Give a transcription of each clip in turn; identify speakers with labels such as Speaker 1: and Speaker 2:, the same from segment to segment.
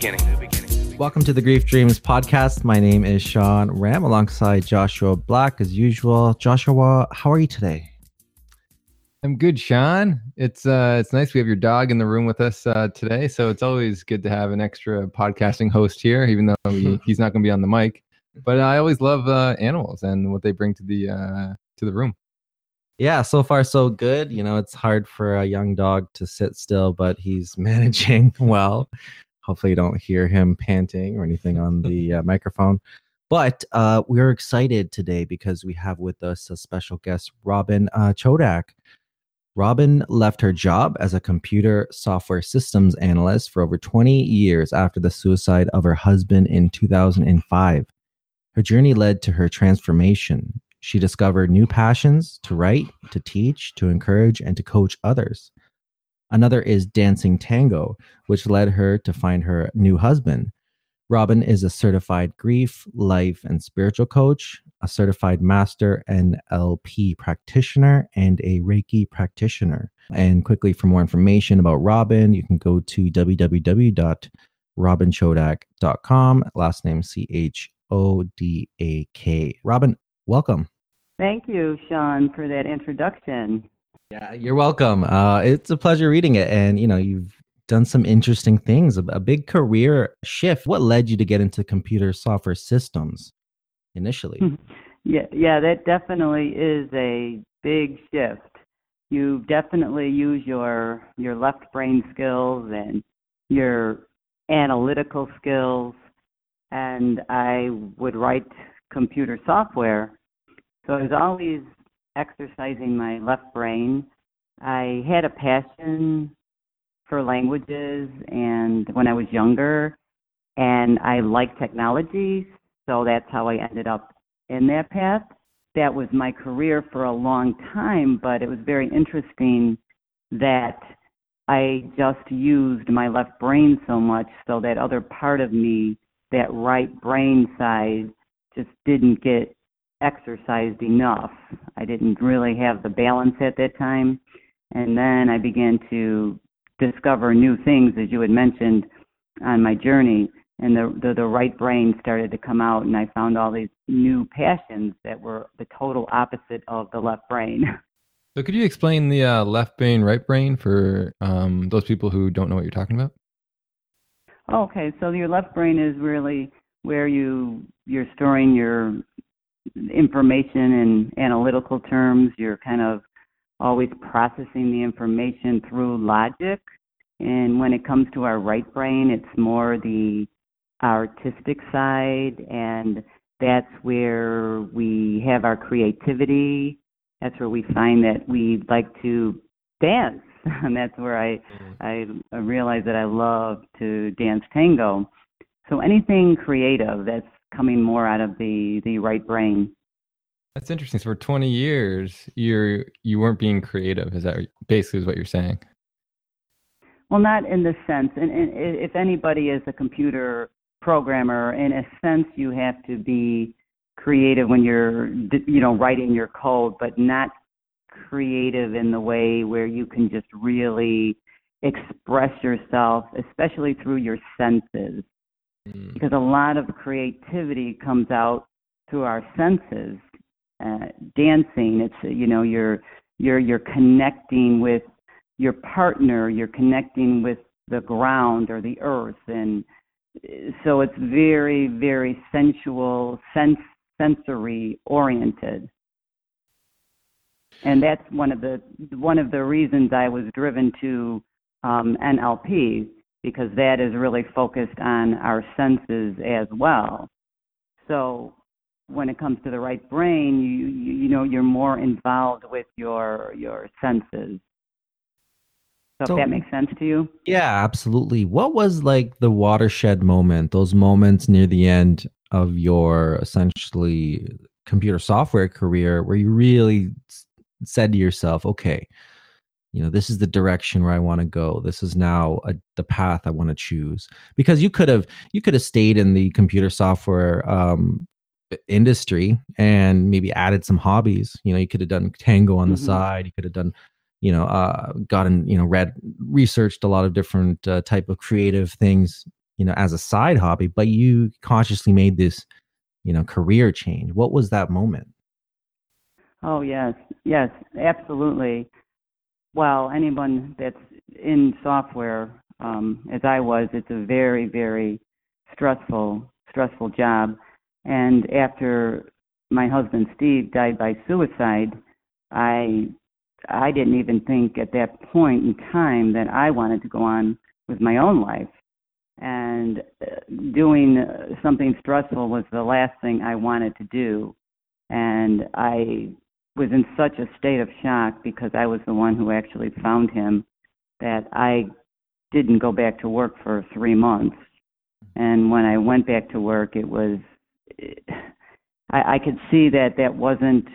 Speaker 1: beginning.
Speaker 2: Welcome to the Grief Dreams podcast. My name is Sean Ram alongside Joshua Black as usual. Joshua, how are you today?
Speaker 3: I'm good, Sean. It's uh it's nice we have your dog in the room with us uh, today, so it's always good to have an extra podcasting host here, even though he, he's not going to be on the mic. But I always love uh, animals and what they bring to the uh, to the room.
Speaker 2: Yeah, so far so good. You know, it's hard for a young dog to sit still, but he's managing well. Hopefully, you don't hear him panting or anything on the uh, microphone. But uh, we're excited today because we have with us a special guest, Robin uh, Chodak. Robin left her job as a computer software systems analyst for over 20 years after the suicide of her husband in 2005. Her journey led to her transformation. She discovered new passions to write, to teach, to encourage, and to coach others. Another is dancing tango, which led her to find her new husband. Robin is a certified grief, life, and spiritual coach, a certified master NLP practitioner, and a Reiki practitioner. And quickly, for more information about Robin, you can go to www.robinchodak.com, last name C H O D A K. Robin, welcome.
Speaker 4: Thank you, Sean, for that introduction.
Speaker 2: Yeah, you're welcome. Uh, it's a pleasure reading it. And, you know, you've done some interesting things, a, a big career shift. What led you to get into computer software systems initially?
Speaker 4: yeah, yeah, that definitely is a big shift. You definitely use your your left brain skills and your analytical skills and I would write computer software. So I was always exercising my left brain. I had a passion for languages and when I was younger and I liked technology, so that's how I ended up in that path. That was my career for a long time, but it was very interesting that I just used my left brain so much so that other part of me that right brain side just didn't get exercised enough. I didn't really have the balance at that time. And then I began to discover new things, as you had mentioned on my journey. And the, the, the right brain started to come out, and I found all these new passions that were the total opposite of the left brain.
Speaker 3: So, could you explain the uh, left brain, right brain for um, those people who don't know what you're talking about?
Speaker 4: Okay, so your left brain is really where you you're storing your information in analytical terms. You're kind of always processing the information through logic. And when it comes to our right brain, it's more the artistic side, and that's where we have our creativity. That's where we find that we like to dance and that's where I, mm-hmm. I realize that I love to dance tango. So anything creative that's coming more out of the the right brain.
Speaker 3: That's interesting. So for 20 years, you're you weren't being creative. Is that basically is what you're saying?
Speaker 4: Well, not in the sense. And, and if anybody is a computer programmer, in a sense, you have to be creative when you're you know writing your code, but not creative in the way where you can just really express yourself, especially through your senses. Mm. Because a lot of creativity comes out through our senses. Uh, dancing, it's you know you're you're you're connecting with your partner, you're connecting with the ground or the earth, and so it's very very sensual, sense sensory oriented and that's one of the one of the reasons I was driven to um, NLP because that is really focused on our senses as well. So when it comes to the right brain, you you, you know you're more involved with your your senses. So, so, if that makes sense to you?
Speaker 2: Yeah, absolutely. What was like the watershed moment, those moments near the end of your essentially computer software career where you really said to yourself, okay, you know, this is the direction where I want to go. This is now a, the path I want to choose. Because you could have you could have stayed in the computer software um, industry and maybe added some hobbies. You know, you could have done tango on the mm-hmm. side. You could have done, you know, uh, gotten you know read researched a lot of different uh, type of creative things. you know, as a side hobby, but you consciously made this, you know, career change. What was that moment?
Speaker 4: Oh yes, yes, absolutely. Well, anyone that's in software, um, as I was, it's a very, very stressful, stressful job. And after my husband Steve died by suicide, I I didn't even think at that point in time that I wanted to go on with my own life. And uh, doing uh, something stressful was the last thing I wanted to do. And I was in such a state of shock because I was the one who actually found him that I didn't go back to work for three months. And when I went back to work, it was, I, I could see that that wasn't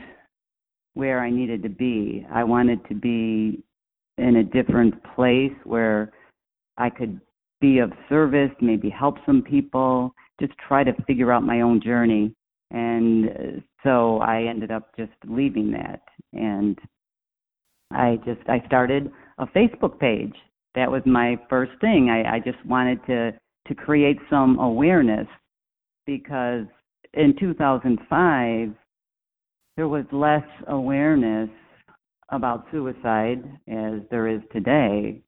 Speaker 4: where I needed to be. I wanted to be in a different place where I could be of service, maybe help some people, just try to figure out my own journey. And so I ended up just leaving that. And I just, I started a Facebook page. That was my first thing. I, I just wanted to, to create some awareness because in 2005, there was less awareness about suicide as there is today.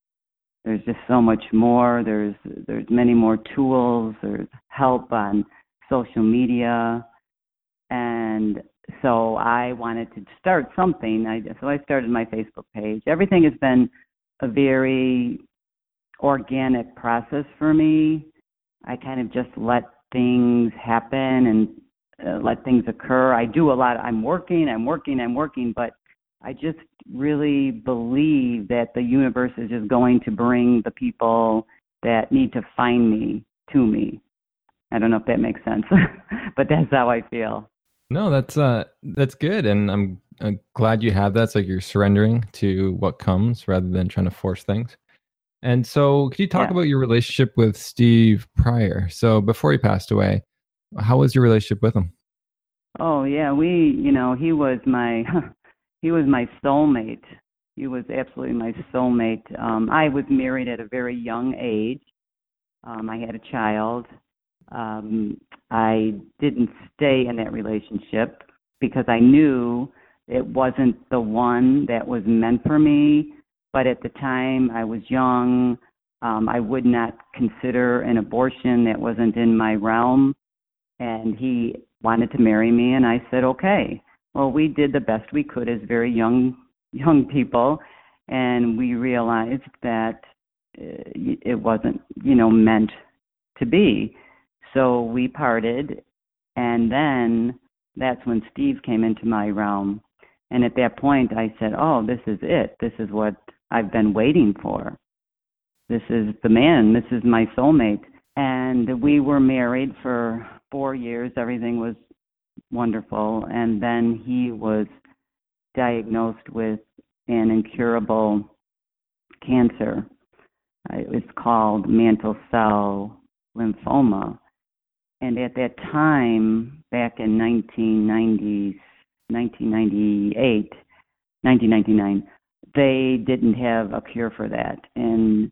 Speaker 4: There's just so much more. There's there's many more tools. There's help on social media, and so I wanted to start something. I so I started my Facebook page. Everything has been a very organic process for me. I kind of just let things happen and uh, let things occur. I do a lot. I'm working, I'm working, I'm working, but I just really believe that the universe is just going to bring the people that need to find me to me. I don't know if that makes sense, but that's how I feel.
Speaker 3: No, that's uh that's good and I'm, I'm glad you have that. It's like you're surrendering to what comes rather than trying to force things. And so, could you talk yeah. about your relationship with Steve Prior? So, before he passed away, how was your relationship with him?
Speaker 4: Oh yeah, we you know he was my he was my soulmate. He was absolutely my soulmate. Um, I was married at a very young age. Um, I had a child. Um, I didn't stay in that relationship because I knew it wasn't the one that was meant for me. But at the time, I was young. Um, I would not consider an abortion that wasn't in my realm and he wanted to marry me and I said okay. Well, we did the best we could as very young young people and we realized that uh, it wasn't, you know, meant to be. So we parted and then that's when Steve came into my realm. And at that point I said, "Oh, this is it. This is what I've been waiting for. This is the man. This is my soulmate." And we were married for four years, everything was wonderful. And then he was diagnosed with an incurable cancer. Uh, it's called mantle cell lymphoma. And at that time, back in 1990, 1998, 1999, they didn't have a cure for that. And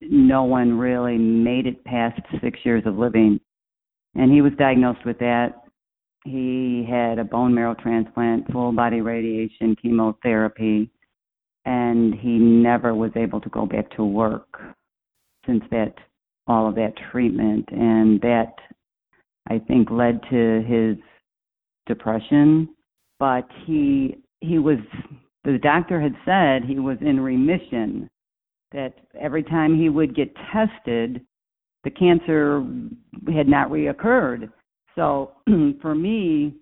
Speaker 4: no one really made it past six years of living and he was diagnosed with that. He had a bone marrow transplant, full body radiation, chemotherapy, and he never was able to go back to work since that all of that treatment and that I think led to his depression but he he was the doctor had said he was in remission that every time he would get tested the cancer had not reoccurred. So for me,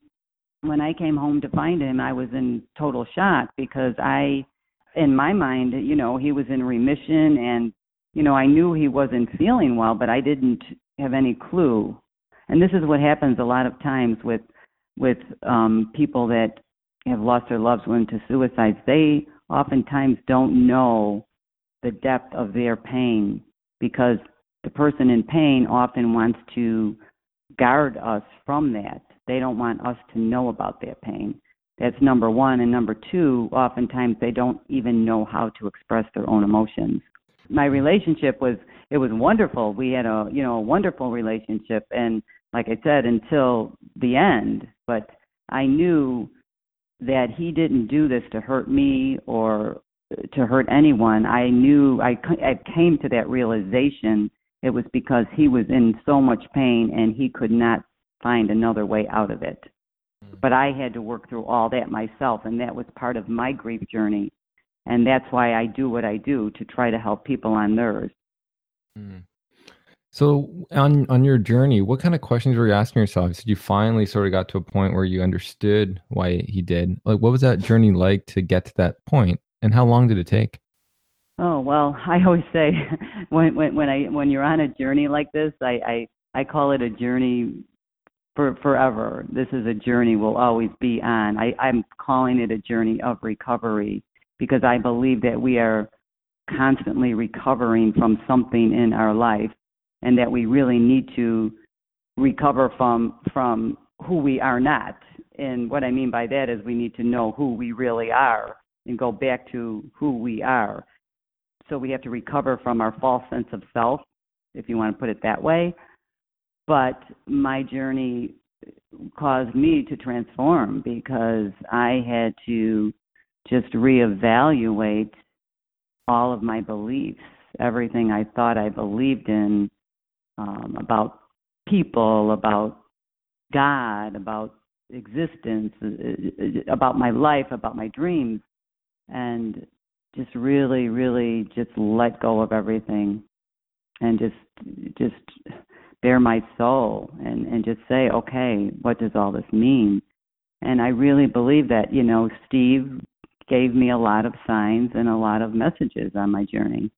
Speaker 4: when I came home to find him, I was in total shock because I, in my mind, you know, he was in remission and, you know, I knew he wasn't feeling well, but I didn't have any clue. And this is what happens a lot of times with with um, people that have lost their loved one to suicides. They oftentimes don't know the depth of their pain because the person in pain often wants to guard us from that. They don't want us to know about their pain. That's number one. And number two, oftentimes they don't even know how to express their own emotions. My relationship was it was wonderful. We had a you know a wonderful relationship, and like I said, until the end. But I knew that he didn't do this to hurt me or to hurt anyone. I knew I I came to that realization. It was because he was in so much pain and he could not find another way out of it. Mm. But I had to work through all that myself, and that was part of my grief journey. And that's why I do what I do to try to help people on theirs.
Speaker 3: Mm. So on on your journey, what kind of questions were you asking yourself? Did you finally sort of got to a point where you understood why he did? Like what was that journey like to get to that point and how long did it take?
Speaker 4: Oh well, I always say when when when I when you're on a journey like this, I I I call it a journey for forever. This is a journey we'll always be on. I, I'm calling it a journey of recovery because I believe that we are constantly recovering from something in our life and that we really need to recover from from who we are not. And what I mean by that is we need to know who we really are and go back to who we are. So we have to recover from our false sense of self, if you want to put it that way. But my journey caused me to transform because I had to just reevaluate all of my beliefs, everything I thought I believed in um, about people, about God, about existence, uh, uh, about my life, about my dreams, and just really, really just let go of everything and just just bare my soul and and just say, okay, what does all this mean? And I really believe that you know Steve gave me a lot of signs and a lot of messages on my journey.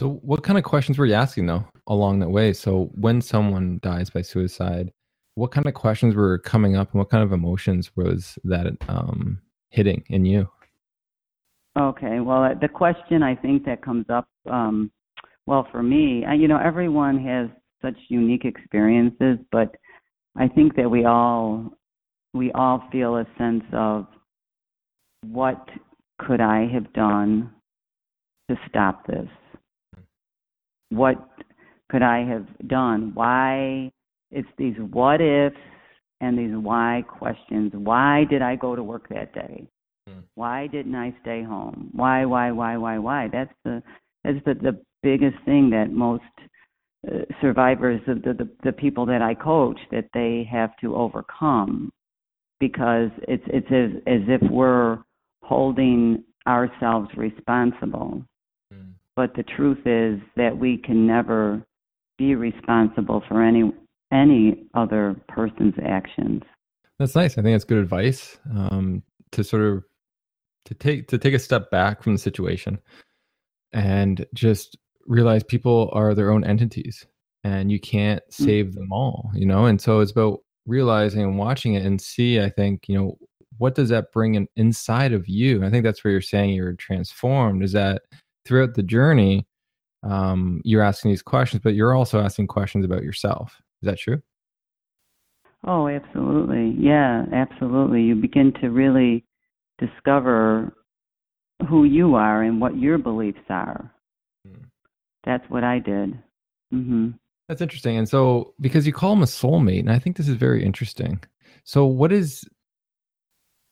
Speaker 3: So, what kind of questions were you asking though along that way? So, when someone dies by suicide, what kind of questions were coming up, and what kind of emotions was that um, hitting in you?
Speaker 4: Okay, well, uh, the question I think that comes up, um, well, for me, you know, everyone has such unique experiences, but I think that we all we all feel a sense of what could I have done to stop this what could I have done? Why? It's these what ifs and these why questions. Why did I go to work that day? Hmm. Why didn't I stay home? Why, why, why, why, why? That's the that's the, the biggest thing that most uh, survivors, the, the the people that I coach, that they have to overcome, because it's it's as as if we're holding ourselves responsible but the truth is that we can never be responsible for any any other person's actions.
Speaker 3: That's nice. I think that's good advice um, to sort of to take to take a step back from the situation and just realize people are their own entities and you can't mm. save them all, you know. And so it's about realizing and watching it and see. I think you know what does that bring in inside of you. I think that's where you're saying you're transformed. Is that throughout the journey, um, you're asking these questions, but you're also asking questions about yourself. Is that true?
Speaker 4: Oh, absolutely. Yeah, absolutely. You begin to really discover who you are and what your beliefs are. Mm. That's what I did. Mm-hmm.
Speaker 3: That's interesting. And so, because you call him a soulmate, and I think this is very interesting. So, what is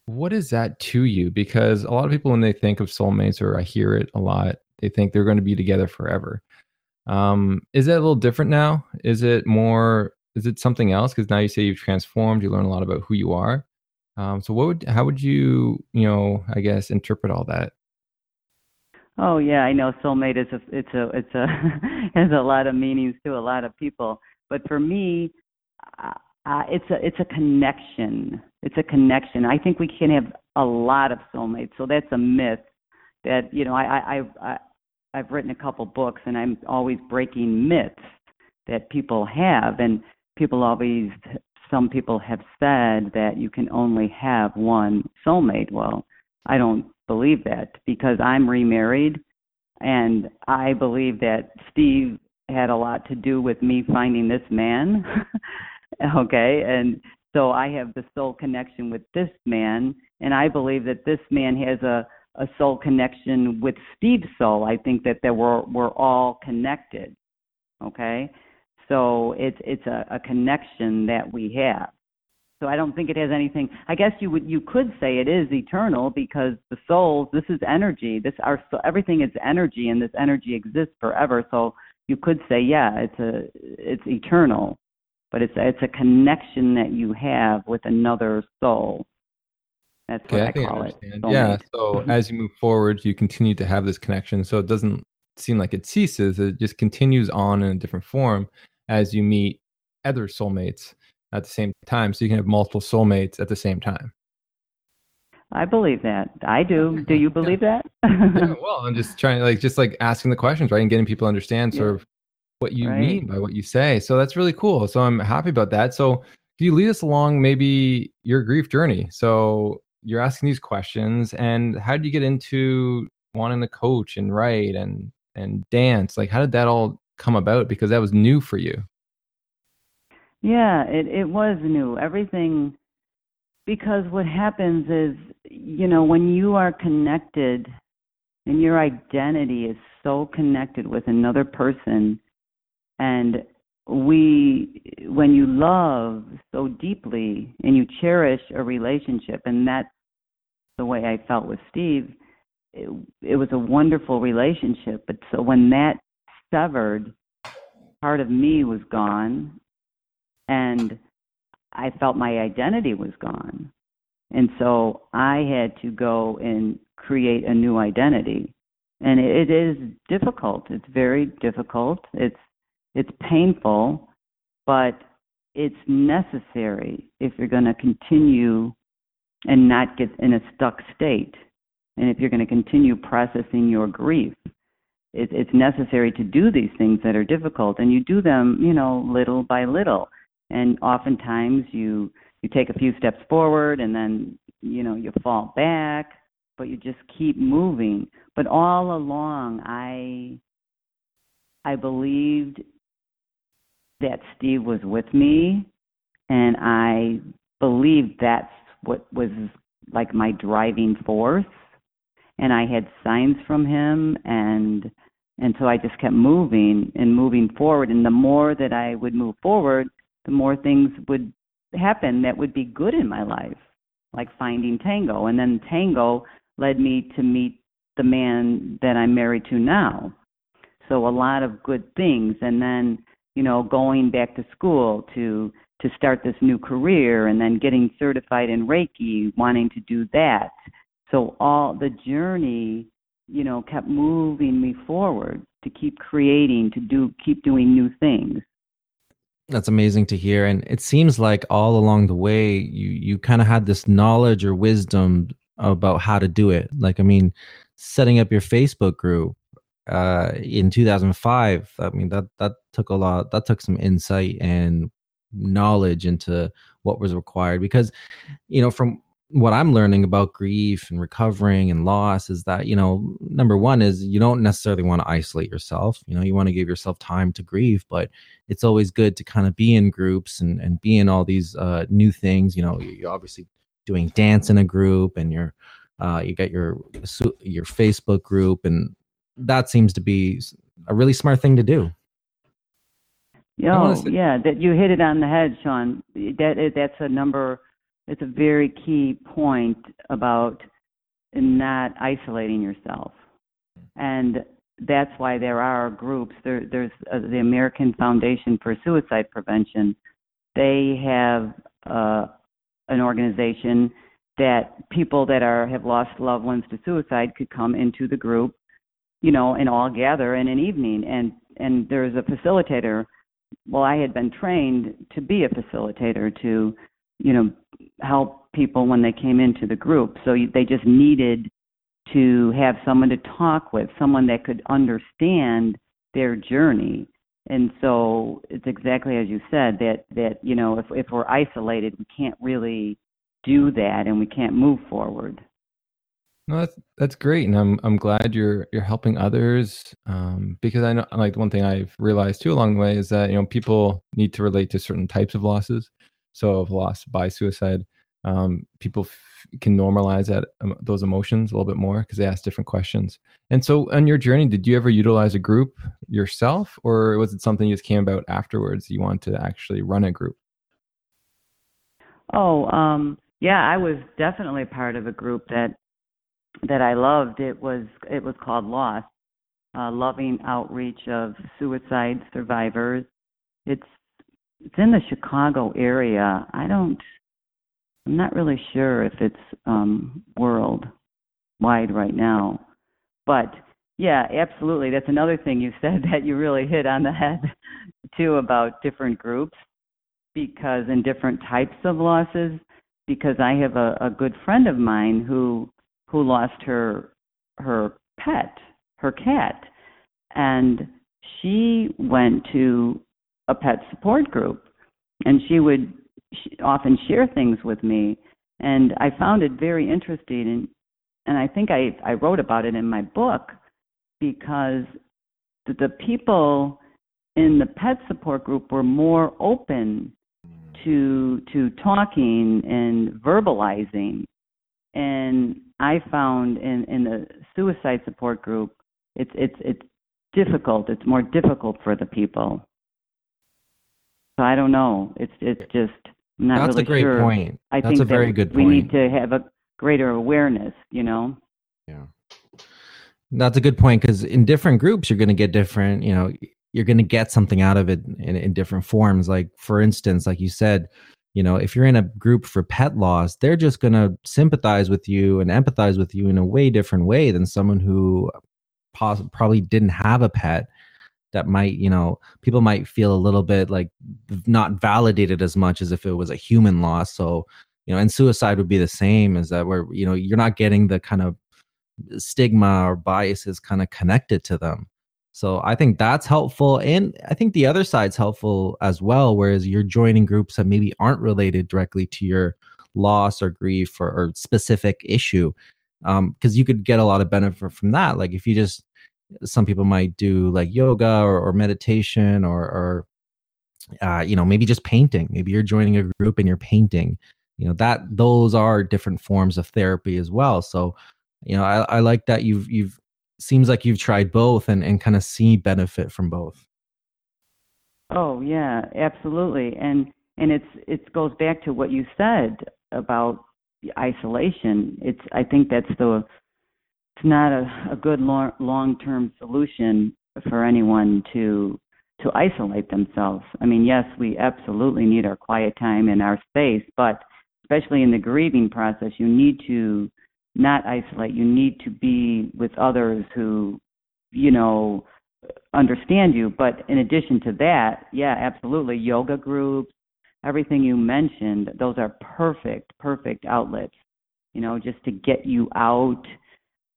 Speaker 3: what is that to you? Because a lot of people, when they think of soulmates, or I hear it a lot, they think they're going to be together forever. Um, is that a little different now? Is it more? Is it something else? Because now you say you've transformed. You learn a lot about who you are. Um, so what would? How would you? You know, I guess interpret all that.
Speaker 4: Oh yeah, I know soulmate is a it's a it's a has a lot of meanings to a lot of people. But for me, uh, it's a it's a connection. It's a connection. I think we can have a lot of soulmates. So that's a myth that you know I I, I I've written a couple books and I'm always breaking myths that people have and people always some people have said that you can only have one soulmate. Well, I don't believe that because I'm remarried and I believe that Steve had a lot to do with me finding this man. okay, and so I have the soul connection with this man and I believe that this man has a a soul connection with Steve's soul. I think that they were we're all connected. Okay, so it's it's a, a connection that we have. So I don't think it has anything. I guess you would you could say it is eternal because the souls. This is energy. This our so everything is energy, and this energy exists forever. So you could say, yeah, it's a it's eternal, but it's it's a connection that you have with another soul. That's what
Speaker 3: Okay,
Speaker 4: I call
Speaker 3: I
Speaker 4: it.
Speaker 3: understand. Yeah. So
Speaker 4: Mhm.
Speaker 3: as you move forward, you continue to have this connection. So it doesn't seem like it ceases. It just continues on in a different form as you meet other soulmates at the same time. So you can have multiple soulmates at the same time.
Speaker 4: I believe that. I do. Do
Speaker 3: Okay.
Speaker 4: you
Speaker 3: Yeah.
Speaker 4: believe that?
Speaker 3: yeah, well, I'm just trying like just like asking the questions, right? And getting people to understand
Speaker 4: Yeah.
Speaker 3: sort of what you
Speaker 4: Right.
Speaker 3: mean by what you say. So that's really cool. So I'm happy about that. So can you lead us along maybe your grief journey? So you're asking these questions and how did you get into wanting to coach and write and and dance? Like how did that all come about? Because that was new for you.
Speaker 4: Yeah, it it was new. Everything because what happens is, you know, when you are connected and your identity is so connected with another person and we when you love so deeply and you cherish a relationship and that's the way I felt with Steve, it, it was a wonderful relationship, but so when that severed, part of me was gone and I felt my identity was gone. And so I had to go and create a new identity. And it is difficult. It's very difficult. It's it's painful, but it's necessary if you're going to continue and not get in a stuck state. And if you're going to continue processing your grief, it, it's necessary to do these things that are difficult, and you do them, you know, little by little and oftentimes you you take a few steps forward and then you know you fall back but you just keep moving but all along i i believed that steve was with me and i believed that's what was like my driving force and i had signs from him and and so i just kept moving and moving forward and the more that i would move forward the more things would happen that would be good in my life, like finding tango. And then tango led me to meet the man that I'm married to now. So a lot of good things. And then, you know, going back to school to to start this new career and then getting certified in Reiki, wanting to do that. So all the journey, you know, kept moving me forward to keep creating, to do keep doing new things.
Speaker 2: That's amazing to hear. And it seems like all along the way, you you kind of had this knowledge or wisdom about how to do it. Like, I mean, setting up your Facebook group uh, in 2005. I mean, that that took a lot. That took some insight and knowledge into what was required. Because, you know, from what I'm learning about grief and recovering and loss is that, you know, number one is you don't necessarily want to isolate yourself. You know, you want to give yourself time to grieve, but it's always good to kind of be in groups and, and be in all these uh, new things. You know, you're obviously doing dance in a group and you're, uh, you got your, your Facebook group and that seems to be a really smart thing to do.
Speaker 4: Oh,
Speaker 3: say-
Speaker 4: yeah, that you hit it on the head, Sean. That is, that's a number. It's a very key point about not isolating yourself, and that's why there are groups. There, there's uh, the American Foundation for Suicide Prevention. They have uh, an organization that people that are have lost loved ones to suicide could come into the group, you know, and all gather in an evening. And and there's a facilitator well, I had been trained to be a facilitator to, you know, help people when they came into the group. So they just needed to have someone to talk with, someone that could understand their journey. And so it's exactly as you said that that you know if if we're isolated, we can't really do that and we can't move forward.
Speaker 3: No, that's that's great, and I'm I'm glad you're you're helping others. Um, because I know like one thing I've realized too along the way is that you know people need to relate to certain types of losses. So of loss by suicide, um, people f- can normalize that um, those emotions a little bit more because they ask different questions. And so, on your journey, did you ever utilize a group yourself, or was it something you just came about afterwards? You want to actually run a group?
Speaker 4: Oh, um, yeah, I was definitely part of a group that that I loved. It was it was called LOSS, uh, Loving Outreach of Suicide Survivors. It's it's in the Chicago area. I don't I'm not really sure if it's um, world wide right now, but yeah, absolutely. That's another thing you said that you really hit on the head too about different groups because in different types of losses. Because I have a, a good friend of mine who who lost her her pet, her cat, and she went to a pet support group, and she would often share things with me, and I found it very interesting, and and I think I I wrote about it in my book because the, the people in the pet support group were more open to to talking and verbalizing. And I found in in the suicide support group it's it's it's difficult it's more difficult for the people so I don't know it's it's just I'm not
Speaker 2: That's
Speaker 4: really
Speaker 2: a great
Speaker 4: sure.
Speaker 2: point.
Speaker 4: I
Speaker 2: That's
Speaker 4: think
Speaker 2: a very good point.
Speaker 4: we need to have a greater awareness, you know.
Speaker 2: Yeah. That's a good point because in different groups, you're going to get different, you know, you're going to get something out of it in, in different forms. Like, for instance, like you said, you know, if you're in a group for pet loss, they're just going to sympathize with you and empathize with you in a way different way than someone who pos- probably didn't have a pet that might, you know, people might feel a little bit like not validated as much as if it was a human loss. So, you know, and suicide would be the same as that where, you know, you're not getting the kind of stigma or biases kind of connected to them. So I think that's helpful. And I think the other side's helpful as well, whereas you're joining groups that maybe aren't related directly to your loss or grief or, or specific issue. Because um, you could get a lot of benefit from that. Like if you just, some people might do like yoga or, or meditation or, or uh, you know, maybe just painting. Maybe you're joining a group and you're painting. You know, that those are different forms of therapy as well. So, you know, I, I like that you've you've seems like you've tried both and, and kind of see benefit from both.
Speaker 4: Oh yeah, absolutely. And and it's it goes back to what you said about isolation. It's I think that's the it's not a, a good long long term solution for anyone to to isolate themselves. I mean, yes, we absolutely need our quiet time and our space, but especially in the grieving process, you need to not isolate. You need to be with others who, you know, understand you. But in addition to that, yeah, absolutely, yoga groups, everything you mentioned, those are perfect, perfect outlets. You know, just to get you out,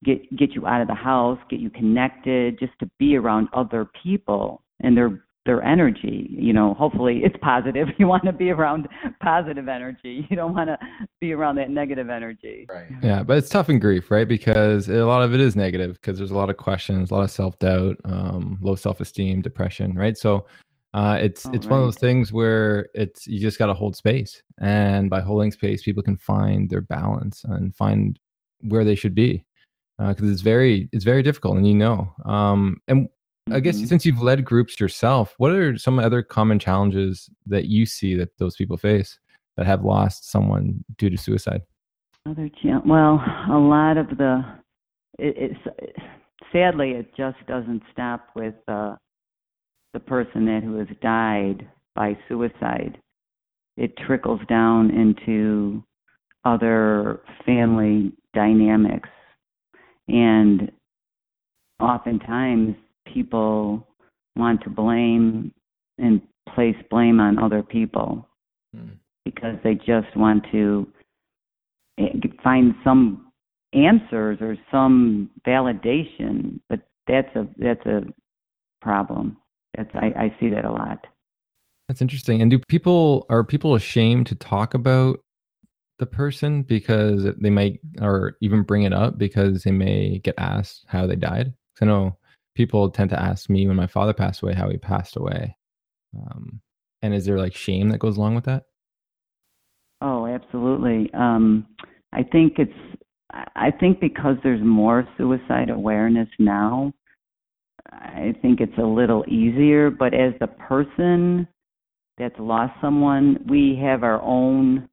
Speaker 4: get get you out of the house, get you connected, just to be around other people and their their energy. You know, hopefully it's positive. You want to be around positive energy. You don't want to be around that negative energy.
Speaker 2: Right.
Speaker 3: Yeah, but it's tough in grief, right? Because a lot of it is negative because there's a lot of questions, a lot of self doubt, um, low self esteem, depression, right? So uh, it's
Speaker 4: Oh,
Speaker 3: it's one of those things where it's you just got to hold space, and by holding space, people can find their balance and find where they should be because it's very it's very difficult, and you know. Um, and I guess
Speaker 4: Mhm.
Speaker 3: since you've led groups yourself, what are some other common challenges that you see that those people face that have lost someone due to suicide?
Speaker 4: Other well, a lot of the it, it's sadly it just doesn't stop with uh, the person that who has died by suicide. It trickles down into other family dynamics, and oftentimes people want to blame and place blame on other people
Speaker 3: Hmm.
Speaker 4: because they just want to eh, find some answers or some validation but that's a that's a problem that's i i see that a lot
Speaker 3: That's interesting. And do people are people ashamed to talk about the person because they might or even bring it up because they may get asked how they died? I know people tend to ask me when my father passed away how he passed away. Um, and is there like shame that goes along with that?
Speaker 4: oh absolutely. Um, I think it's. I think because there's more suicide awareness now, I think it's a little easier. But as the person that's lost someone, we have our own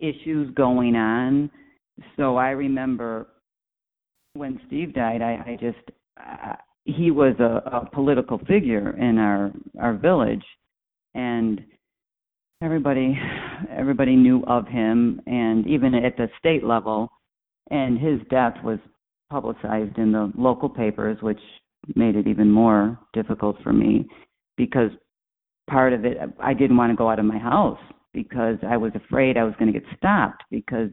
Speaker 4: issues going on. So I remember when Steve died, I, I just he was a, a political figure in our our village, and everybody everybody knew of him and even at the state level and his death was publicized in the local papers which made it even more difficult for me because part of it I didn't want to go out of my house because I was afraid I was going to get stopped because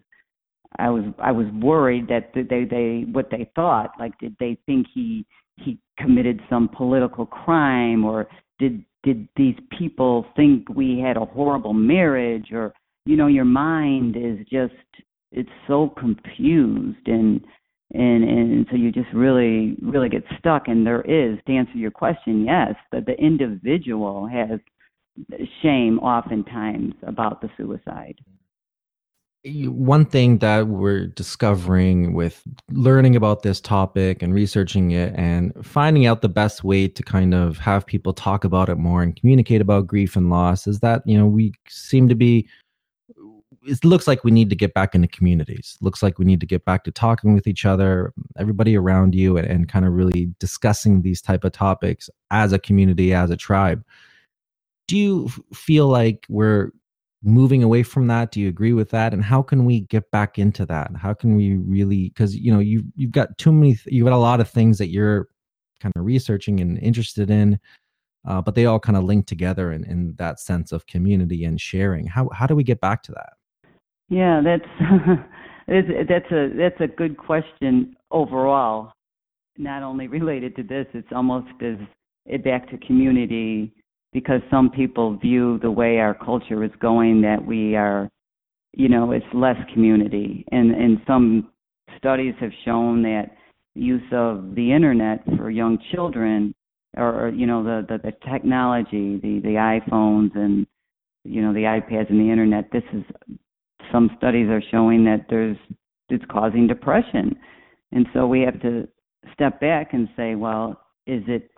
Speaker 4: I was I was worried that they they what they thought like did they think he he committed some political crime or did did these people think we had a horrible marriage or you know your mind is just it's so confused and and and so you just really really get stuck. And there is to answer your question yes that the individual has shame oftentimes about the suicide
Speaker 2: one thing that we're discovering with learning about this topic and researching it and finding out the best way to kind of have people talk about it more and communicate about grief and loss is that you know we seem to be it looks like we need to get back into communities. Looks like we need to get back to talking with each other everybody around you and, and kind of really discussing these type of topics as a community as a tribe. Do you feel like we're moving away from that? Do you agree with that? And how can we get back into that? How can we really because you know you you've got too many you've got a lot of things that you're kind of researching and interested in uh, but they all kind of link together in, in that sense of community and sharing. How how do we get back to that?
Speaker 4: Yeah that's that's a that's a good question overall. Not only related to this it's almost as back to community because some people view the way our culture is going that we are, you know, it's less community. And, and some studies have shown that use of the internet for young children or, you know, the, the, the technology, the, the iPhones and, you know, the iPads and the internet, this is, some studies are showing that there's, it's causing depression. And so we have to step back and say, well, is it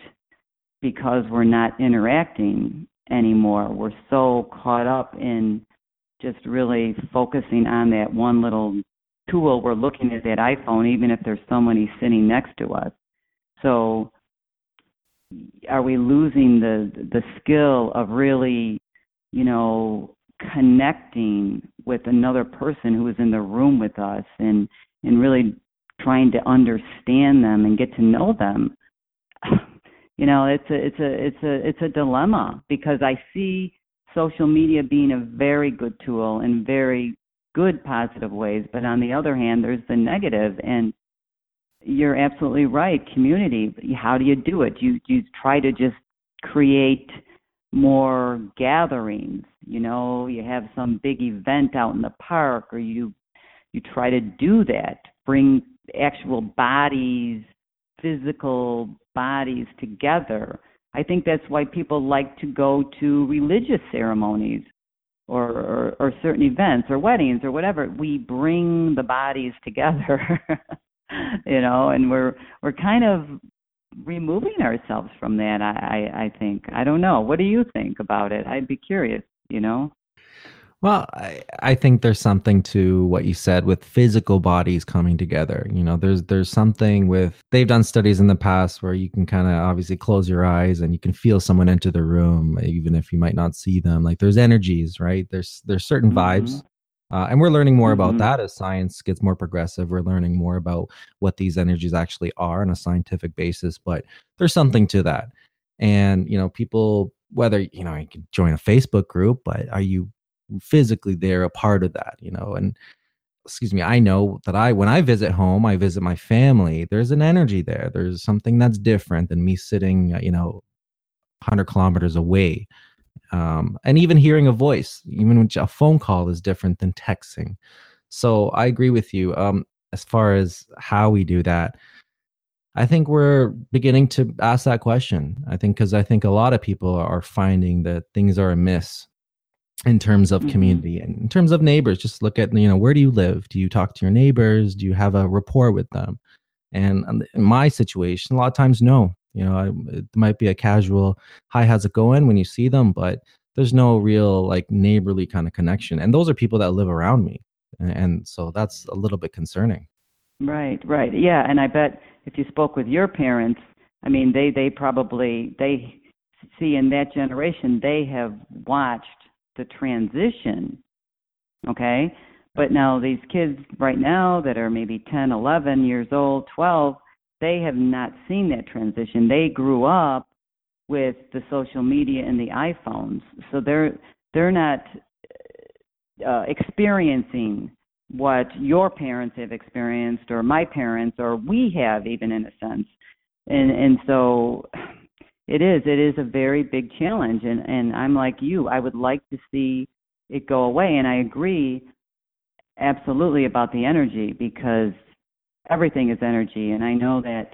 Speaker 4: because we're not interacting anymore. We're so caught up in just really focusing on that one little tool. We're looking at that iPhone, even if there's somebody sitting next to us. So, are we losing the the skill of really, you know, connecting with another person who is in the room with us and and really trying to understand them and get to know them you know it's a it's a it's a it's a dilemma because i see social media being a very good tool in very good positive ways but on the other hand there's the negative and you're absolutely right community how do you do it? You you try to just create more gatherings you know you have some big event out in the park or you you try to do that bring actual bodies physical bodies together. I think that's why people like to go to religious ceremonies or, or, or certain events or weddings or whatever. We bring the bodies together, you know, and we're we're kind of removing ourselves from that. I, I I think I don't know. What do you think about it? I'd be curious. You know.
Speaker 2: Well, I, I think there's something to what you said with physical bodies coming together. You know, there's there's something with they've done studies in the past where you can kind of obviously close your eyes and you can feel someone enter the room, even if you might not see them. Like there's energies, right? There's there's certain mm-hmm. vibes. Uh, and we're learning more mm-hmm. about that as science gets more progressive. We're learning more about what these energies actually are on a scientific basis. But there's something to that. And you know, people whether you know you can join a Facebook group, but are you physically there a part of that you know and excuse me i know that i when i visit home i visit my family there's an energy there there's something that's different than me sitting you know 100 kilometers away um, and even hearing a voice even a phone call is different than texting. So i agree with you um, as far as how we do that i think we're beginning to ask that question i think because i think a lot of people are finding that things are amiss in terms of
Speaker 4: Mhm.
Speaker 2: community and in terms of neighbors just look at you know where do you live? Do you talk to your neighbors? Do you have a rapport with them? And um, in my situation a lot of times no. You know I, it might be a casual hi how's it going? when you see them but there's no real like neighborly kind of connection. And those are people that live around me and, and so that's a little bit concerning.
Speaker 4: Right, right. Yeah, and I bet if you spoke with your parents, I mean, they they probably they see in that generation they have watched the transition. Okay? But now these kids right now that are maybe 10, 11 years old, 12, they have not seen that transition. They grew up with the social media and the iPhones. So they're they're not uh, experiencing what your parents have experienced or my parents or we have even in a sense and and so it is it is a very big challenge and and I'm like you I would like to see it go away and I agree absolutely about the energy because everything is energy and I know that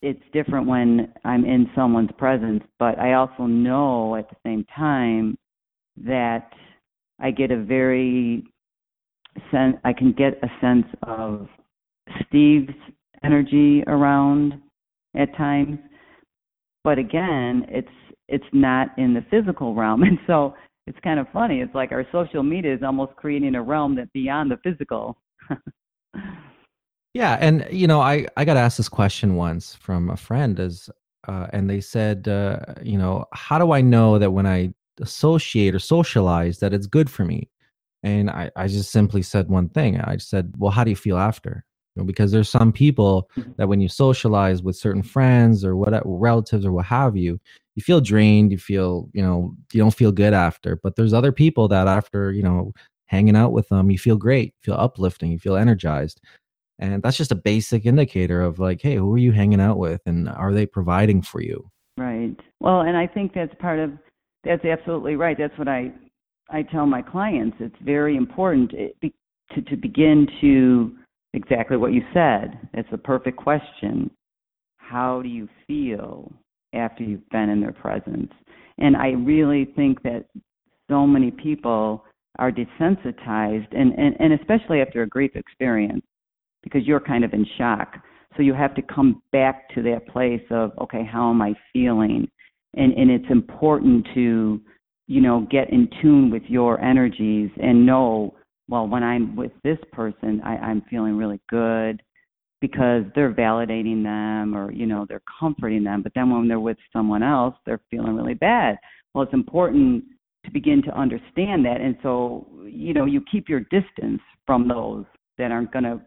Speaker 4: it's different when I'm in someone's presence but I also know at the same time that I get a very sense I can get a sense of Steve's energy around at times. But again, it's it's not in the physical realm. And so it's kind of funny. It's like our social media is almost creating a realm that beyond the physical.
Speaker 2: Yeah, and you know, I I got asked this question once from a friend, as uh, and they said, uh, you know, how do I know that when I associate or socialize that it's good for me? And I I just simply said one thing. I said, well, how do you feel after? Know, because there's some people
Speaker 4: Mhm.
Speaker 2: that when you socialize with certain friends or what relatives or what have you, you feel drained. You feel you know you don't feel good after. But there's other people that after you know hanging out with them, you feel great, you feel uplifting, you feel energized. And that's just a basic indicator of like, hey, who are you hanging out with and are they providing for you?
Speaker 4: Right. Well, and I think that's part of that's absolutely right. That's what I I tell my clients. It's very important it, be, to to begin to exactly what you said. It's a perfect question. How do you feel after you've been in their presence? And I really think that so many people are desensitized and, and, and especially after a grief experience because you're kind of in shock. So you have to come back to that place of, okay, how am I feeling? And and it's important to, you know, get in tune with your energies and know, well, when I'm with this person, I, I'm feeling really good because they're validating them or, you know, they're comforting them. But then when they're with someone else, they're feeling really bad. Well, it's important to begin to understand that. And so, you know, you keep your distance from those that aren't going to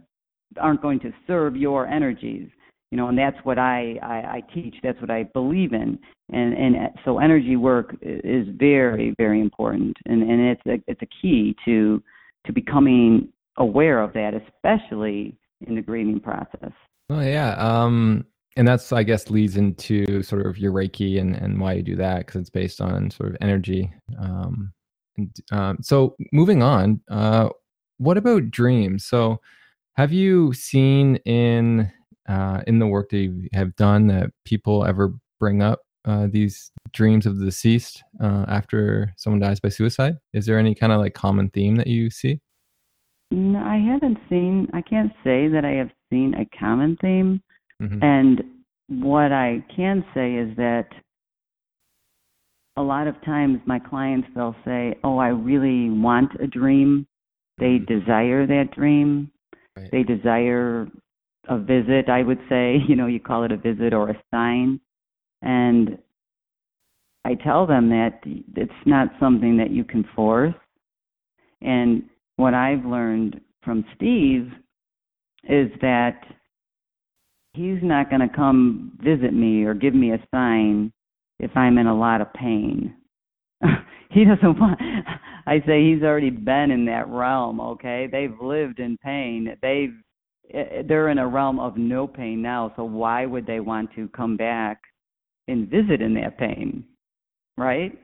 Speaker 4: aren't going to serve your energies you know and that's what I, I i teach that's what i believe in and and so energy work is very very important and and it's a it's a key to to becoming aware of that especially in the grieving process
Speaker 3: Oh yeah. Um, and that's I guess leads into sort of your Reiki and and why you do that because it's based on sort of energy. Um, and, um, so moving on, uh, what about dreams? So have you seen in uh, in the work that you have done that people ever bring up uh, these dreams of the deceased uh, after someone dies by suicide? Is there any kind of like common theme that you see?
Speaker 4: no i haven't seen i can't say that i have seen a common theme
Speaker 3: Mhm.
Speaker 4: And what I can say is that a lot of times my clients they'll say, "Oh, I really want a dream." They
Speaker 3: Mhm.
Speaker 4: desire that dream.
Speaker 3: Right.
Speaker 4: They desire a visit, I would say, you know, you call it a visit or a sign. And I tell them that it's not something that you can force. And what I've learned from Steve is that he's not going to come visit me or give me a sign if I'm in a lot of pain. he doesn't want I say he's already been in that realm, okay? They've lived in pain. They've eh, they're in a realm of no pain now, so why would they want to come back and visit in that pain? Right?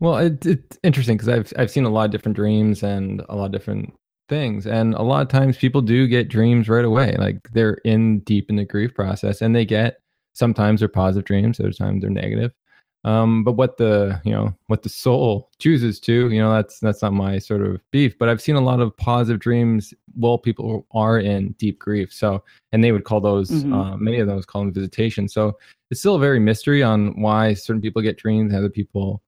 Speaker 3: Well, it, it's interesting because I've I've seen a lot of different dreams and a lot of different things, and a lot of times people do get dreams right away. Like they're in deep in the grief process, and they get sometimes they're positive dreams, other times they're negative. Um, but what the you know what the soul chooses to, you know, that's that's not my sort of beef. But I've seen a lot of positive dreams while people are in deep grief. So, and they would call those mm-hmm. uh, many of those call them visitation. So it's still a very mystery on why certain people get dreams and other people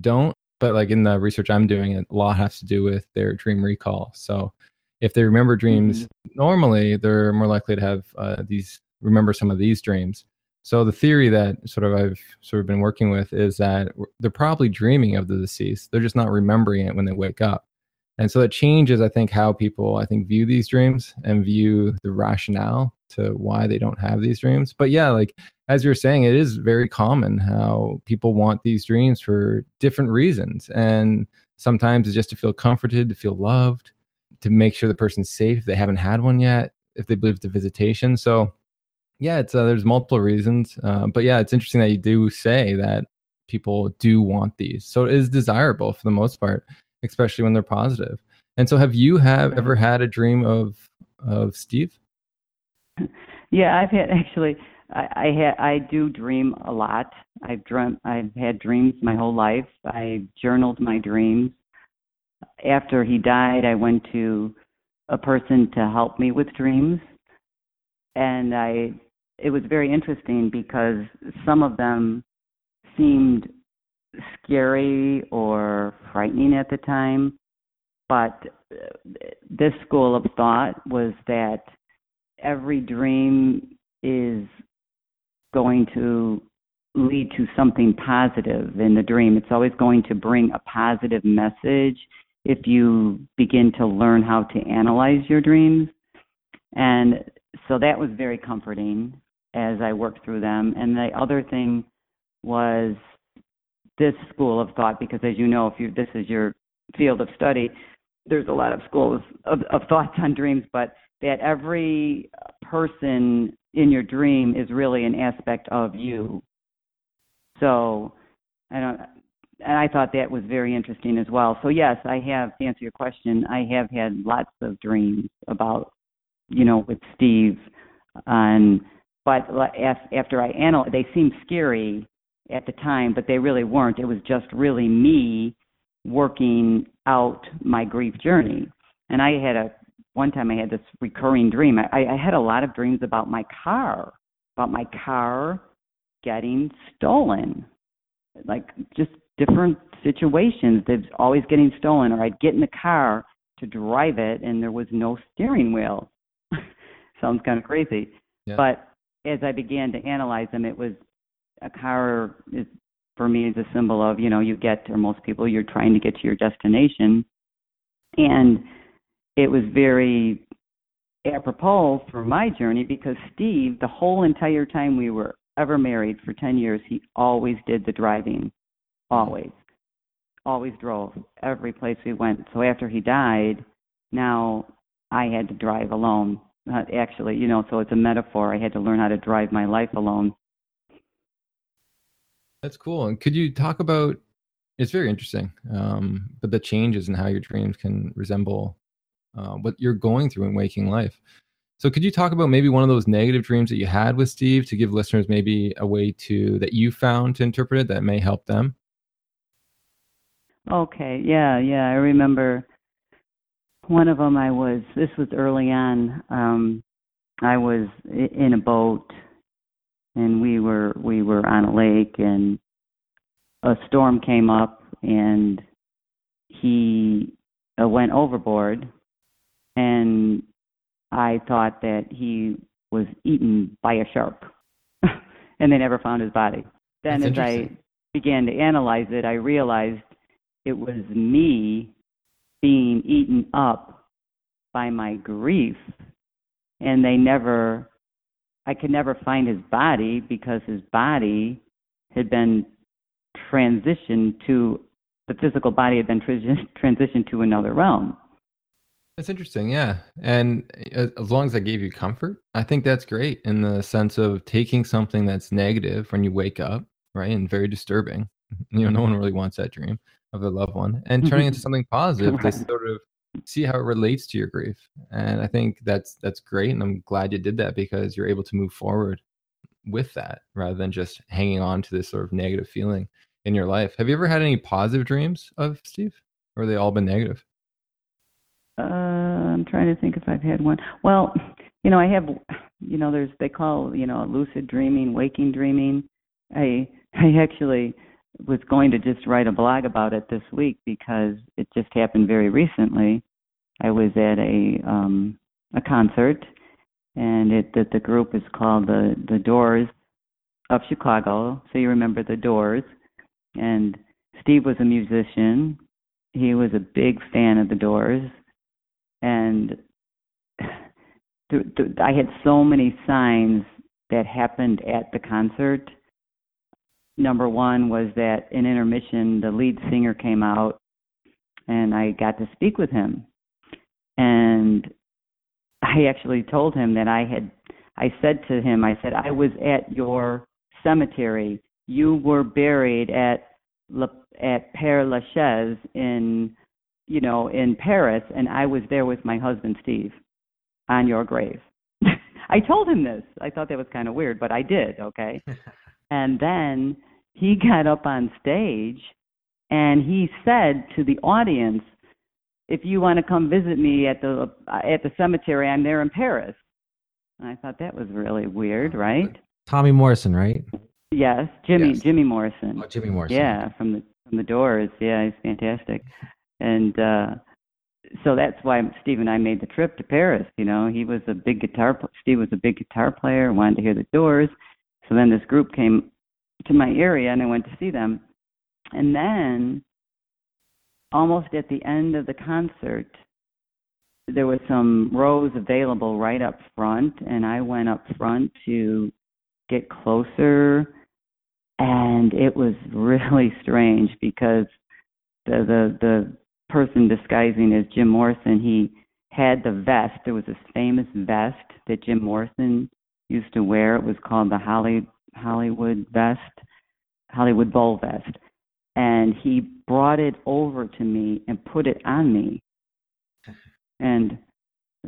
Speaker 3: don't. But like in the research I'm doing, a lot has to do with their dream recall. So if they remember dreams mm-hmm. normally, they're more likely to have uh, these remember some of these dreams. So the theory that sort of I've sort of been working with is that they're probably dreaming of the deceased. They're just not remembering it when they wake up. And so it changes, I think, how people I think view these dreams and view the rationale to why they don't have these dreams. But yeah, like as you're saying, it is very common how people want these dreams for different reasons. And sometimes it's just to feel comforted, to feel loved, to make sure the person's safe they haven't had one yet, if they believe the visitation. So yeah, it's uh, there's multiple reasons, uh, but yeah, it's interesting that you do say that people do want these. So it is desirable for the most part, especially when they're positive. And so, have you have ever had a dream of of Steve?
Speaker 4: Yeah, I've had actually. I, I had I do dream a lot. I've dreamt. I've had dreams my whole life. I journaled my dreams. After he died, I went to a person to help me with dreams, and I it was very interesting because some of them seemed scary or frightening at the time, but uh, this school of thought was that every dream is going to lead to something positive in the dream. It's always going to bring a positive message if you begin to learn how to analyze your dreams. And so that was very comforting as I worked through them. And the other thing was this school of thought, because as you know, if you this is your field of study, there's a lot of schools of, of thoughts on dreams, but that every person in your dream is really an aspect of you. So I don't and I thought that was very interesting as well. So yes, I have to answer your question, I have had lots of dreams about, you know, with Steve and but after I analyzed, they seemed scary at the time, but they really weren't. It was just really me working out my grief journey. And I had a one time I had this recurring dream. I, I had a lot of dreams about my car, about my car getting stolen, like just different situations that's always getting stolen. Or I'd get in the car to drive it, and there was no steering wheel. Sounds kind of crazy, yeah. but as I began to analyze them, it was a car is for me is a symbol of you know you get or most people you're trying to get to your destination, and it was very apropos for my journey because Steve, the whole entire time we were ever married for 10 years, he always did the driving. Always. Always drove every place we went. So after he died, now I had to drive alone uh, actually, you know, so it's a metaphor. I had to learn how to drive my life alone.
Speaker 3: That's cool. And could you talk about? It's very interesting, um, but the changes in how your dreams can resemble uh, what you're going through in waking life. So, could you talk about maybe one of those negative dreams that you had with Steve to give listeners maybe a way to that you found to interpret it that may help them?
Speaker 4: Okay. Yeah. Yeah. I remember one of them I was this was early on um I was in a boat and we were we were on a lake and a storm came up and he uh, went overboard and I thought that he was eaten by a shark and they never found his body. Then That's as I began to analyze it I realized it was me being eaten up by my grief and they never I could never find his body because his body had been transitioned to the physical body had been transitioned to another realm.
Speaker 3: That's interesting, yeah. And uh, as long as that gave you comfort, I think that's great in the sense of taking something that's negative when you wake up, right, and very disturbing. You know, no one really wants that dream, of a loved one and turning into something positive right. to sort of see how it relates to your grief and i think that's that's great and i'm glad you did that because you're able to move forward with that rather than just hanging on to this sort of negative feeling in your life. Have you ever had any positive dreams of Steve, or they all been negative?
Speaker 4: Uh, I'm trying to think if I've had one. Well, you know, I have, you know, there's they call you know lucid dreaming, waking dreaming. I I actually was going to just write a blog about it this week because it just happened very recently. I was at a um a concert and it that the group is called the the Doors of Chicago. So you remember the Doors and Steve was a musician. He was a big fan of the Doors and th- th- I had so many signs that happened at the concert number one was that in intermission the lead singer came out and I got to speak with him. And I actually told him that I had I said to him, I said, I was at your cemetery. You were buried at La, at Père Lachaise in you know, in Paris and I was there with my husband Steve on your grave. I told him this. I thought that was kind of weird, but I did, okay? and then he got up on stage and he said to the audience, "If you want to come visit me at the at the cemetery, I'm there in Paris." And I thought that was really weird, right?
Speaker 2: Tommy Morrison, right?
Speaker 4: Yes, Jimmy
Speaker 3: Yes.
Speaker 4: Jimmy Morrison.
Speaker 2: Oh, Jimmy Morrison.
Speaker 4: Yeah, from the from the Doors. Yeah, he's fantastic. And uh so that's why Steve and I made the trip to Paris. You know, he was a big guitar. Steve was a big guitar player. Wanted to hear the Doors. So then this group came to my area, and I went to see them. And then, almost at the end of the concert, there was some rows available right up front, and I went up front to get closer. And it was really strange because the the the person disguising as Jim Morrison, he had the vest. There was this famous vest that Jim Morrison used to wear. It was called the Holly Hollywood vest, Hollywood Bowl vest. And he brought it over to me and put it on me. And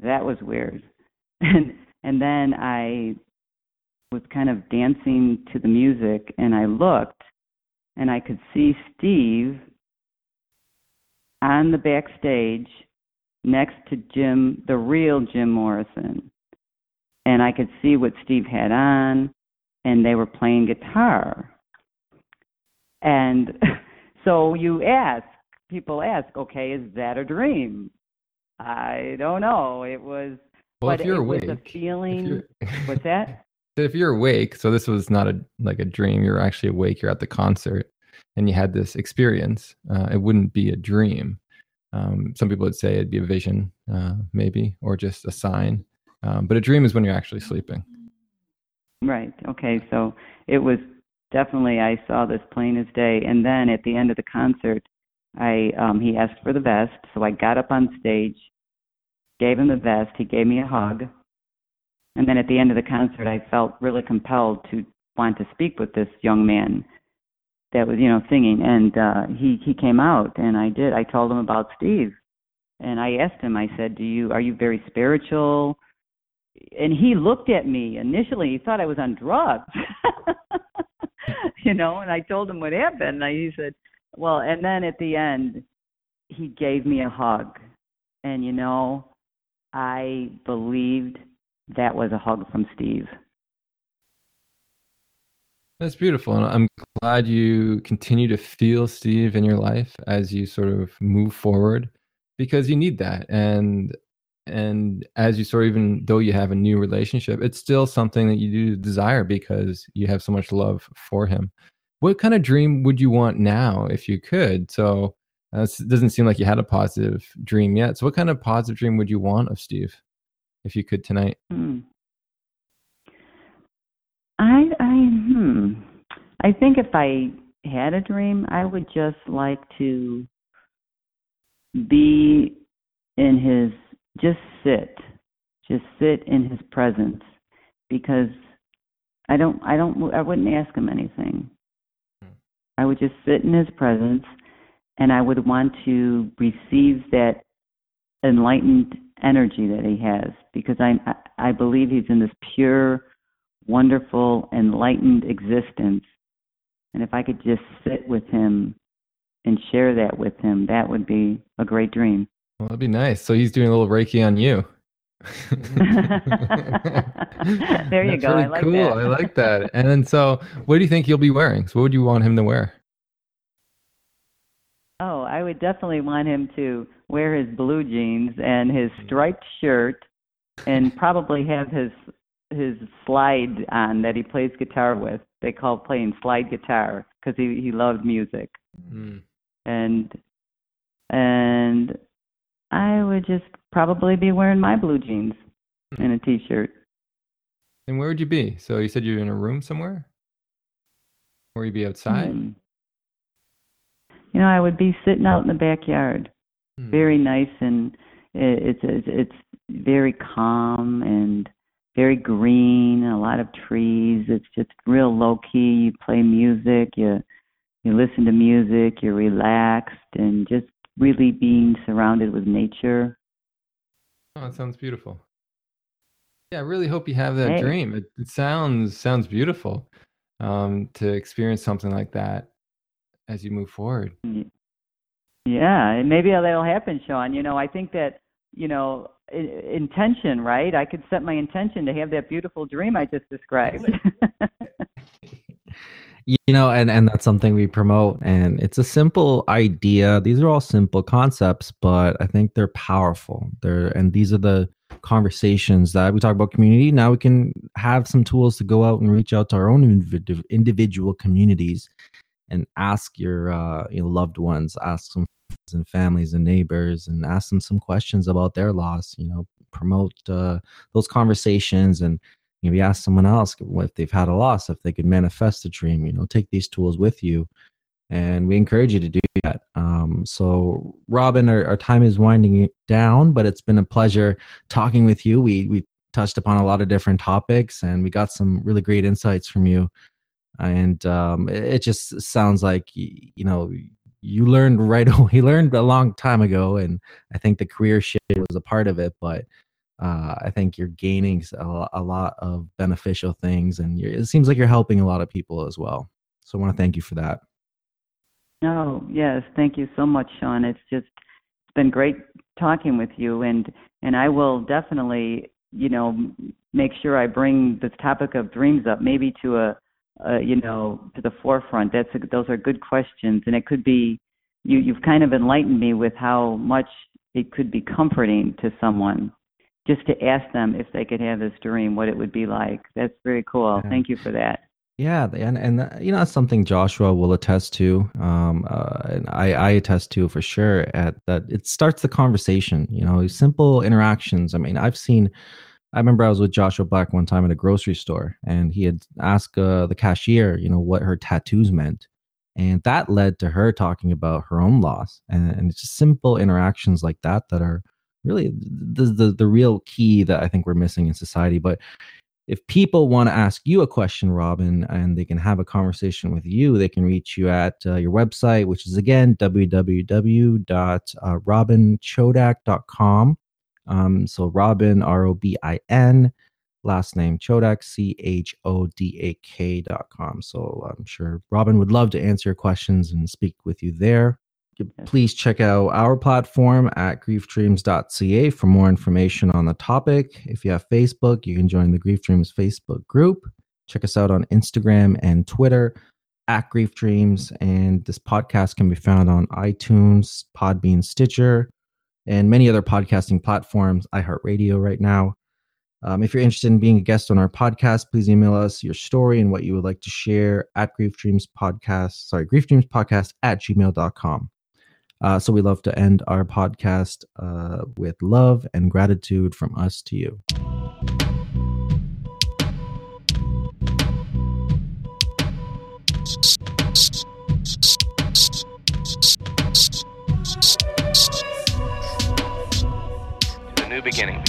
Speaker 4: that was weird. And and then I was kind of dancing to the music and I looked and I could see Steve on the backstage next to Jim, the real Jim Morrison. And I could see what Steve had on, and they were playing guitar. And so you ask, people ask, okay, is that a dream? I don't know. It was,
Speaker 3: Well,
Speaker 4: but
Speaker 3: if you're
Speaker 4: it
Speaker 3: awake,
Speaker 4: was a feeling. What's that?
Speaker 3: if you're awake, so this was not a like a dream. You're actually awake. You're at the concert, and you had this experience. Uh, it wouldn't be a dream. Um, some people would say it'd be a vision, uh, maybe, or just a sign. Um, but a dream is when you're actually sleeping.
Speaker 4: Right. Okay. So it was definitely I saw this plain as day. And then at the end of the concert, I um he asked for the vest, so I got up on stage, gave him the vest. He gave me a hug, and then at the end of the concert, I felt really compelled to want to speak with this young man that was you know singing, and uh he he came out, and I did. I told him about Steve, and I asked him. I said, "Do you are you very spiritual?" And he looked at me initially he thought i was on drugs you know and i told him what happened and he said well and then at the end he gave me a hug and you know i believed that was a hug from steve
Speaker 3: That's beautiful. And I'm glad you continue to feel Steve in your life as you sort of move forward because you need that. And and as you sort of even though you have a new relationship, it's still something that you do desire because you have so much love for him. What kind of dream would you want now if you could? So uh, it doesn't seem like you had a positive dream yet. So what kind of positive dream would you want of Steve if you could tonight?
Speaker 4: Hmm. I I hmm. I think if I had a dream, I would just like to be in his just sit. Just sit in his presence because I don't I don't I wouldn't ask him anything. Hmm. I would just sit in his presence and I would want to receive that enlightened energy that he has because I I believe he's in this pure wonderful, enlightened existence. And if I could just sit with him and share that with him, that would be a great dream.
Speaker 3: Well, that'd be nice. So he's doing a little Reiki on you.
Speaker 4: there you
Speaker 3: That's
Speaker 4: go. I like
Speaker 3: cool.
Speaker 4: that.
Speaker 3: I like that. And then, so what do you think he'll be wearing? So, what would you want him to wear?
Speaker 4: Oh, I would definitely want him to wear his blue jeans and his striped shirt, and probably have his his slide on that he plays guitar with. They call playing slide guitar because he he loved music.
Speaker 3: Mm.
Speaker 4: and and I would just probably be wearing my blue jeans and a t-shirt.
Speaker 3: And where would you be? So, you said you're in a room somewhere? Or you'd be outside?
Speaker 4: Hmm. You know, I would be sitting out in the backyard,
Speaker 3: Hmm.
Speaker 4: very nice, and it's it's it's very calm and very green, a lot of trees. It's just real low key. You play music, you you listen to music, you're relaxed, and just really being surrounded with nature.
Speaker 3: Oh, it sounds beautiful. Yeah, I really hope you have that
Speaker 4: Hey.
Speaker 3: dream. It, it sounds sounds beautiful um, to experience something like that as you move forward.
Speaker 4: Yeah, and maybe that'll happen, Sean. You know, I think that you know intention, right? I could set my intention to have that beautiful dream I just described.
Speaker 2: you know and and that's something we promote and it's a simple idea. These are all simple concepts but i think they're powerful. They're and these are the conversations that we talk about community. Now we can have some tools to go out and reach out to our own individu- individual communities and ask your uh, loved ones ask some friends and families and neighbors and ask them some questions about their loss you know promote uh, those conversations and maybe ask someone else if they've had a loss if they could manifest a dream you know take these tools with you. And we encourage you to do that. Um, so robin our, our time is winding down but it's been a pleasure talking with you. We we touched upon a lot of different topics and we got some really great insights from you. And um, it, it just sounds like you know you learned right away you learned a long time ago and i think the career shift was a part of it but uh, I think you're gaining a, a lot of beneficial things, and it seems like you're helping a lot of people as well. So I want to thank you for that.
Speaker 4: Oh, yes. Thank you so much, Sean. It's just it's been great talking with you and and I will definitely, you know, make sure I bring this topic of dreams up maybe to a, a you know, to the forefront. That's a, those are good questions and it could be you you've kind of enlightened me with how much it could be comforting to someone just to ask them if they could have this dream what it would be like. That's very cool.
Speaker 2: Yeah.
Speaker 4: Thank you for that.
Speaker 2: Yeah, and and uh, you know that's something Joshua will attest to. Um, uh, and I I attest to for sure. At that, it starts the conversation. You know, simple interactions. I mean, I've seen. I remember I was with Joshua Black one time at a grocery store, and he had asked uh, the cashier, you know, what her tattoos meant, and that led to her talking about her own loss. And, and it's just simple interactions like that that are really the, the the real key that I think we're missing in society. But if people want to ask you a question, Robin, and they can have a conversation with you, they can reach you at uh, your website, which is again www.robinchodak.com. Um, so Robin, R O B I N, last name Chodak, C H O D A K dot com. So I'm sure Robin would love to answer your questions and speak with you there. Please check out our platform at griefdreams.ca for more information on the topic. If you have Facebook, you can join the Grief Dreams Facebook group. Check us out on Instagram and Twitter at Grief Dreams. And this podcast can be found on iTunes, Podbean, Stitcher, and many other podcasting platforms, iHeartRadio right now. Um, if you're interested in being a guest on our podcast, please email us your story and what you would like to share at Grief Dreams Podcast, sorry, Grief Dreams Podcast at gmail.com. Uh, so we love to end our podcast uh, with love and gratitude from us to you.
Speaker 1: The new beginning.